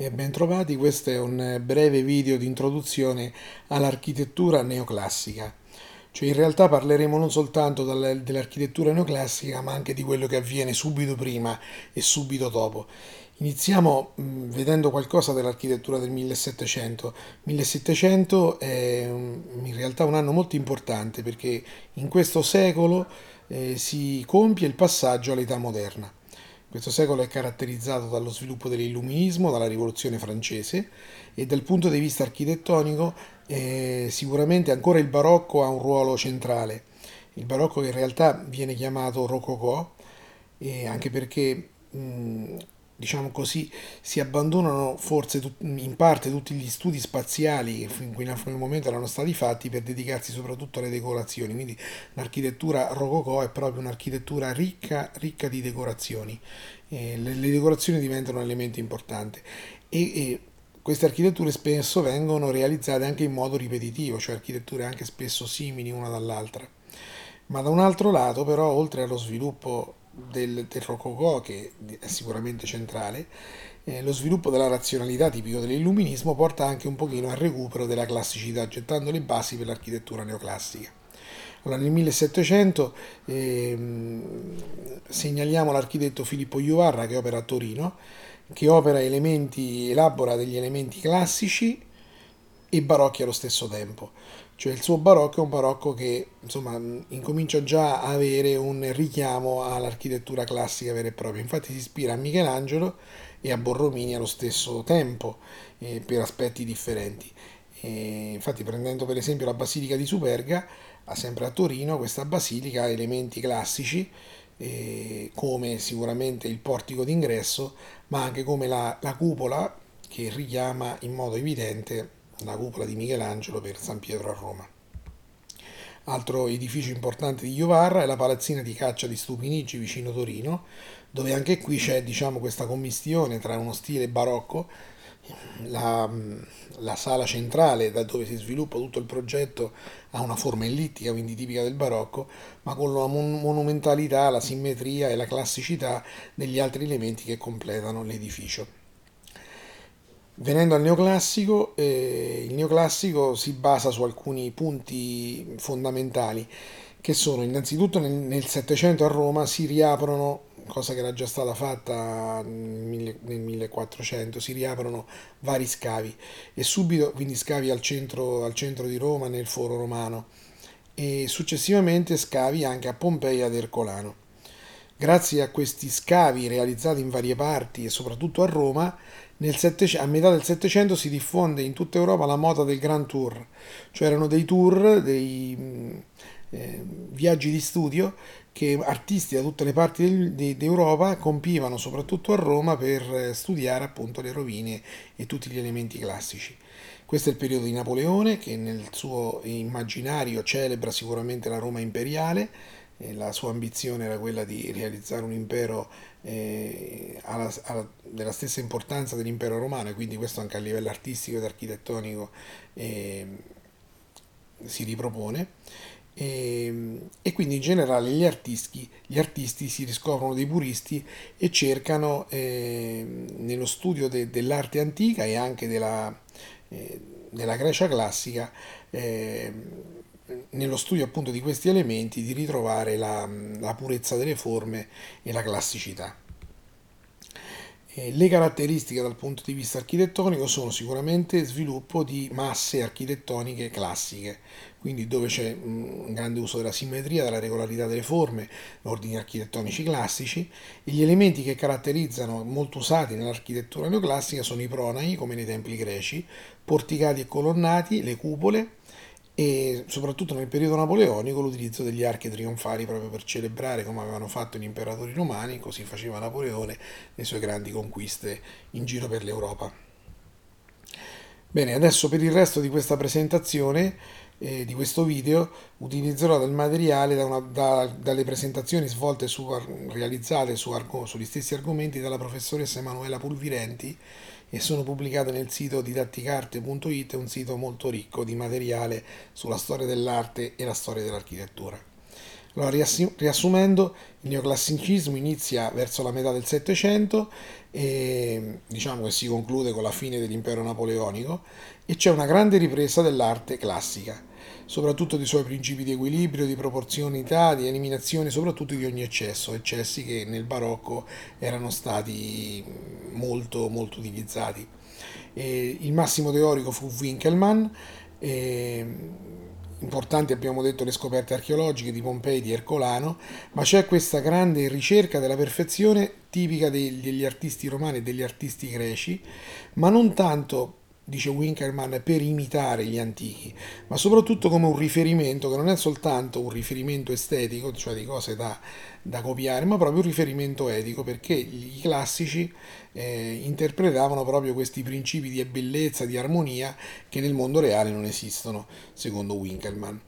e bentrovati, questo è un breve video di introduzione all'architettura neoclassica. Cioè in realtà parleremo non soltanto dell'architettura neoclassica, ma anche di quello che avviene subito prima e subito dopo. Iniziamo mh, vedendo qualcosa dell'architettura del 1700. 1700 è in realtà un anno molto importante perché in questo secolo eh, si compie il passaggio all'età moderna. Questo secolo è caratterizzato dallo sviluppo dell'illuminismo, dalla rivoluzione francese e dal punto di vista architettonico eh, sicuramente ancora il barocco ha un ruolo centrale. Il barocco in realtà viene chiamato rococò, eh, anche perché mh, diciamo così, si abbandonano forse in parte tutti gli studi spaziali che in quel momento erano stati fatti per dedicarsi soprattutto alle decorazioni. Quindi l'architettura rococò è proprio un'architettura ricca, ricca di decorazioni. Eh, le, le, decorazioni diventano un elemento importante e, e queste architetture spesso vengono realizzate anche in modo ripetitivo, cioè architetture anche spesso simili una dall'altra. Ma da un altro lato, però, oltre allo sviluppo del, del Rococò, che è sicuramente centrale, eh, lo sviluppo della razionalità tipico dell'illuminismo porta anche un pochino al recupero della classicità, gettando le basi per l'architettura neoclassica. Allora, nel 1700 ehm, segnaliamo l'architetto Filippo Juvarra che opera a Torino, che opera elementi, elabora degli elementi classici e barocchi allo stesso tempo. Cioè il suo barocco è un barocco che insomma incomincia già a avere un richiamo all'architettura classica vera e propria. Infatti si ispira a Michelangelo e a Borromini allo stesso tempo, eh, per aspetti differenti. E infatti prendendo per esempio la Basilica di Superga, sempre a Torino, questa basilica ha elementi classici eh, come sicuramente il portico d'ingresso, ma anche come la, la cupola che richiama in modo evidente la cupola di Michelangelo per San Pietro a Roma. Altro edificio importante di Iovarra è la palazzina di caccia di Stupinigi vicino Torino, dove anche qui c'è diciamo, questa commistione tra uno stile barocco, la, la, sala centrale da dove si sviluppa tutto il progetto ha una forma ellittica, quindi tipica del barocco, ma con la monumentalità, la simmetria e la classicità degli altri elementi che completano l'edificio. Venendo al neoclassico, eh, il neoclassico si basa su alcuni punti fondamentali che sono innanzitutto nel, nel 700 a Roma si riaprono, cosa che era già stata fatta nel, nel 1400, si riaprono vari scavi e subito, quindi scavi al centro, al centro di Roma, nel foro romano e successivamente scavi anche a Pompei ad Ercolano. Grazie a questi scavi realizzati in varie parti e soprattutto a Roma, a metà del Settecento si diffonde in tutta Europa la moda del Grand Tour, cioè erano dei tour, dei mm, eh, viaggi di studio che artisti da tutte le parti d'Europa compivano soprattutto a Roma per eh, studiare appunto le rovine e tutti gli elementi classici. Questo è il periodo di Napoleone che nel suo immaginario celebra sicuramente la Roma imperiale, la sua ambizione era quella di realizzare un impero eh, alla, alla, della stessa importanza dell'impero romano, e quindi questo anche a livello artistico ed architettonico eh, si ripropone. E, e, quindi in generale gli artisti, gli artisti si riscoprono dei puristi e cercano eh, nello studio de, dell'arte antica e anche della, eh, della Grecia classica eh, nello studio appunto di questi elementi di ritrovare la, la purezza delle forme e la classicità. le caratteristiche dal punto di vista architettonico sono sicuramente sviluppo di masse architettoniche classiche, quindi dove c'è un grande uso della simmetria, della regolarità delle forme, ordini architettonici classici, e gli elementi che caratterizzano, molto usati nell'architettura neoclassica, sono i pronai, come nei templi greci, porticati e colonnati, le cupole, e soprattutto nel periodo napoleonico l'utilizzo degli archi trionfali proprio per celebrare come avevano fatto gli imperatori romani, così faceva Napoleone le sue grandi conquiste in giro per l'Europa. Bene, adesso per il resto di questa presentazione, eh, di questo video, utilizzerò del materiale da una, da, dalle presentazioni svolte su, realizzate su, sugli stessi argomenti dalla professoressa Emanuela Pulvirenti e sono pubblicate nel sito didatticarte.it, un sito molto ricco di materiale sulla storia dell'arte e la storia dell'architettura. Allora, riassumendo, il neoclassicismo inizia verso la metà del Settecento e diciamo che si conclude con la fine dell'impero napoleonico e c'è una grande ripresa dell'arte classica, soprattutto dei suoi principi di equilibrio, di proporzionalità, di eliminazione soprattutto di ogni eccesso, eccessi che nel barocco erano stati molto molto utilizzati. E il massimo teorico fu Winkelmann. E importanti abbiamo detto le scoperte archeologiche di Pompei di Ercolano, ma c'è questa grande ricerca della perfezione tipica degli artisti romani e degli artisti greci, ma non tanto dice Winkelmann, per imitare gli antichi, ma soprattutto come un riferimento che non è soltanto un riferimento estetico, cioè di cose da, da copiare, ma proprio un riferimento etico, perché i classici eh, interpretavano proprio questi principi di bellezza, di armonia, che nel mondo reale non esistono, secondo Winkelmann.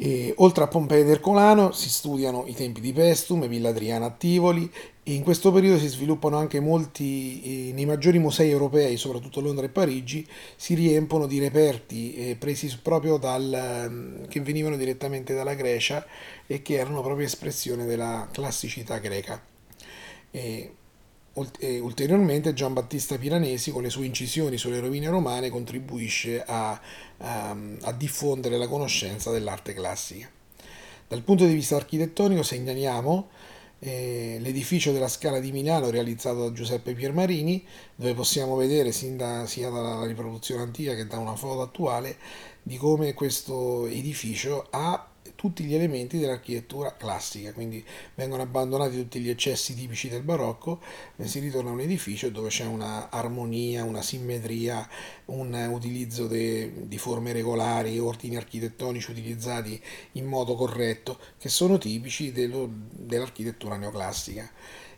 E, oltre a Pompei ed Ercolano si studiano i tempi di Pestum e Villa Adriana a Tivoli e in questo periodo si sviluppano anche molti, eh, nei maggiori musei europei, soprattutto Londra e Parigi, si riempono di reperti eh, presi proprio dal, mm, che venivano direttamente dalla Grecia e che erano proprio espressione della classicità greca. E ulteriormente Gian Battista Piranesi con le sue incisioni sulle rovine romane contribuisce a, a, a diffondere la conoscenza dell'arte classica. Dal punto di vista architettonico segnaliamo eh, l'edificio della Scala di Milano realizzato da Giuseppe Piermarini, dove possiamo vedere da, sia dalla riproduzione antica che da una foto attuale di come questo edificio ha tutti gli elementi dell'architettura classica, quindi vengono abbandonati tutti gli eccessi tipici del barocco e si ritorna a un edificio dove c'è una armonia, una simmetria, un utilizzo de, di forme regolari, ordini architettonici utilizzati in modo corretto, che sono tipici dello, dell'architettura neoclassica.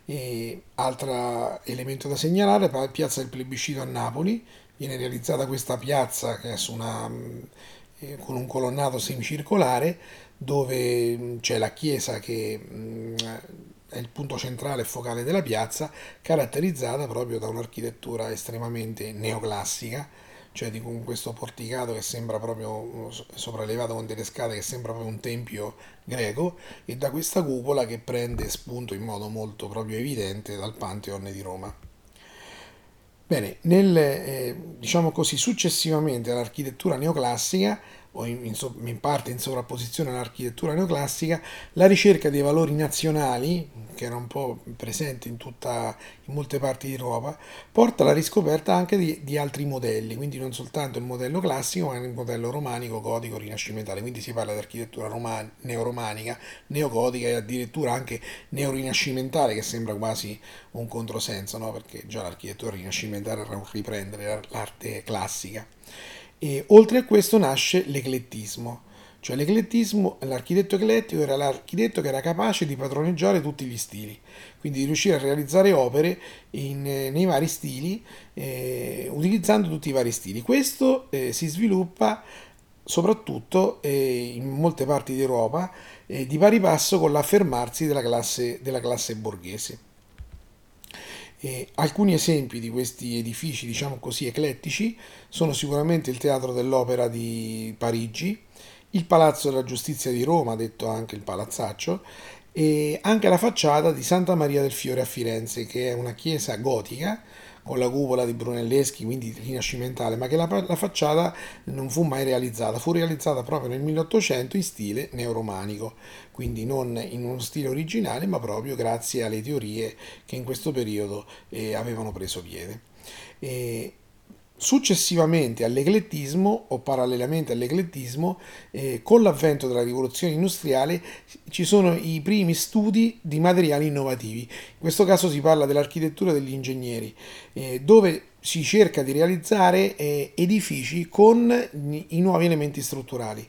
E altro elemento da segnalare, la piazza del plebiscito a Napoli, viene realizzata questa piazza che è su una eh, con un colonnato semicircolare dove mm, c'è la chiesa che mm, è il punto centrale e focale della piazza, caratterizzata proprio da un'architettura estremamente neoclassica, cioè di questo porticato che sembra proprio mm, sopraelevato con delle scale che sembra proprio un tempio greco e da questa cupola che prende spunto in modo molto proprio evidente dal Pantheon di Roma. Bene, nel, eh, diciamo così, successivamente all'architettura neoclassica o in, in, in, parte in sovrapposizione all'architettura neoclassica, la ricerca dei valori nazionali, che era un po' presente in, tutta, in molte parti d'Europa, porta alla riscoperta anche di, di, altri modelli, quindi non soltanto il modello classico, ma il modello romanico, gotico, rinascimentale. Quindi si parla di architettura roman- neoromanica, neogotica e addirittura anche neorinascimentale, che sembra quasi un controsenso, no? perché già l'architettura rinascimentale era un riprendere l'arte classica. E oltre a questo nasce l'eclettismo, cioè l'eclettismo, l'architetto eclettico era l'architetto che era capace di padroneggiare tutti gli stili, quindi di riuscire a realizzare opere in, nei vari stili, eh, utilizzando tutti i vari stili. Questo eh, si sviluppa soprattutto eh, in molte parti d'Europa eh, di pari passo con l'affermarsi della classe, della classe borghese. E alcuni esempi di questi edifici, diciamo così, eclettici sono sicuramente il Teatro dell'Opera di Parigi, il Palazzo della Giustizia di Roma, detto anche il Palazzaccio, e anche la facciata di Santa Maria del Fiore a Firenze, che è una chiesa gotica con la cupola di Brunelleschi, quindi rinascimentale, ma che la, la, facciata non fu mai realizzata, fu realizzata proprio nel 1800 in stile neoromanico, quindi non in uno stile originale, ma proprio grazie alle teorie che in questo periodo eh, avevano preso piede. E, Successivamente all'eclettismo o parallelamente all'eclettismo, eh, con l'avvento della rivoluzione industriale ci sono i primi studi di materiali innovativi. In questo caso si parla dell'architettura degli ingegneri, eh, dove si cerca di realizzare eh, edifici con i nuovi elementi strutturali.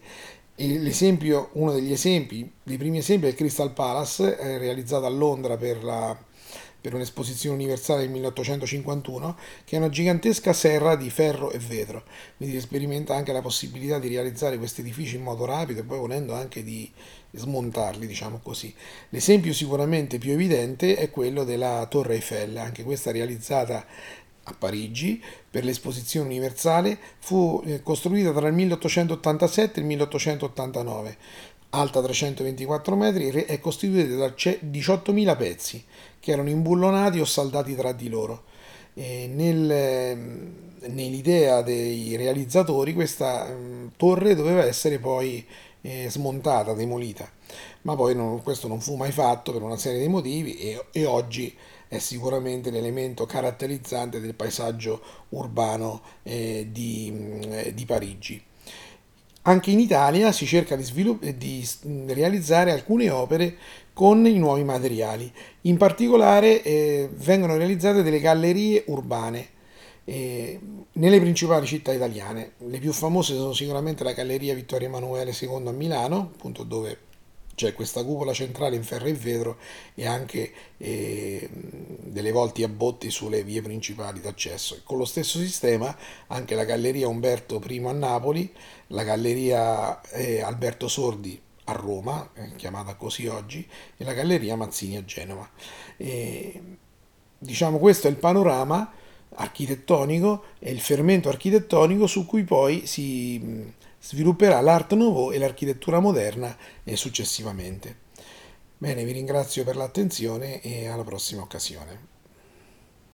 Uno degli esempi, dei primi esempi è il Crystal Palace, eh, realizzato a Londra per la per un'esposizione universale del 1851, che è una gigantesca serra di ferro e vetro. Quindi si sperimenta anche la possibilità di realizzare questi edifici in modo rapido e poi volendo anche di smontarli, diciamo così. L'esempio sicuramente più evidente è quello della Torre Eiffel, anche questa realizzata a Parigi per l'esposizione universale, fu eh, costruita tra il 1887 e il 1889 alta 324 metri, è costituita da 18.000 pezzi che erano imbullonati o saldati tra di loro. Nel, nell'idea dei realizzatori questa mm, torre doveva essere poi eh, smontata, demolita, ma poi non, questo non fu mai fatto per una serie di motivi e, e oggi è sicuramente l'elemento caratterizzante del paesaggio urbano eh, di, mm, eh, di Parigi. Anche in Italia si cerca di, svilupp- di realizzare alcune opere con i nuovi materiali. In particolare eh, vengono realizzate delle gallerie urbane eh, nelle principali città italiane. Le più famose sono sicuramente la Galleria Vittorio Emanuele II a Milano, appunto dove c'è questa cupola centrale in ferro e vetro e anche eh, delle volti a botti sulle vie principali d'accesso. Con lo stesso sistema anche la Galleria Umberto I a Napoli, la Galleria eh, Alberto Sordi a Roma, eh, chiamata così oggi, e la Galleria Mazzini a Genova. E, diciamo questo è il panorama architettonico e il fermento architettonico su cui poi si svilupperà l'Art Nouveau e l'architettura moderna e successivamente. Bene, vi ringrazio per l'attenzione e alla prossima occasione.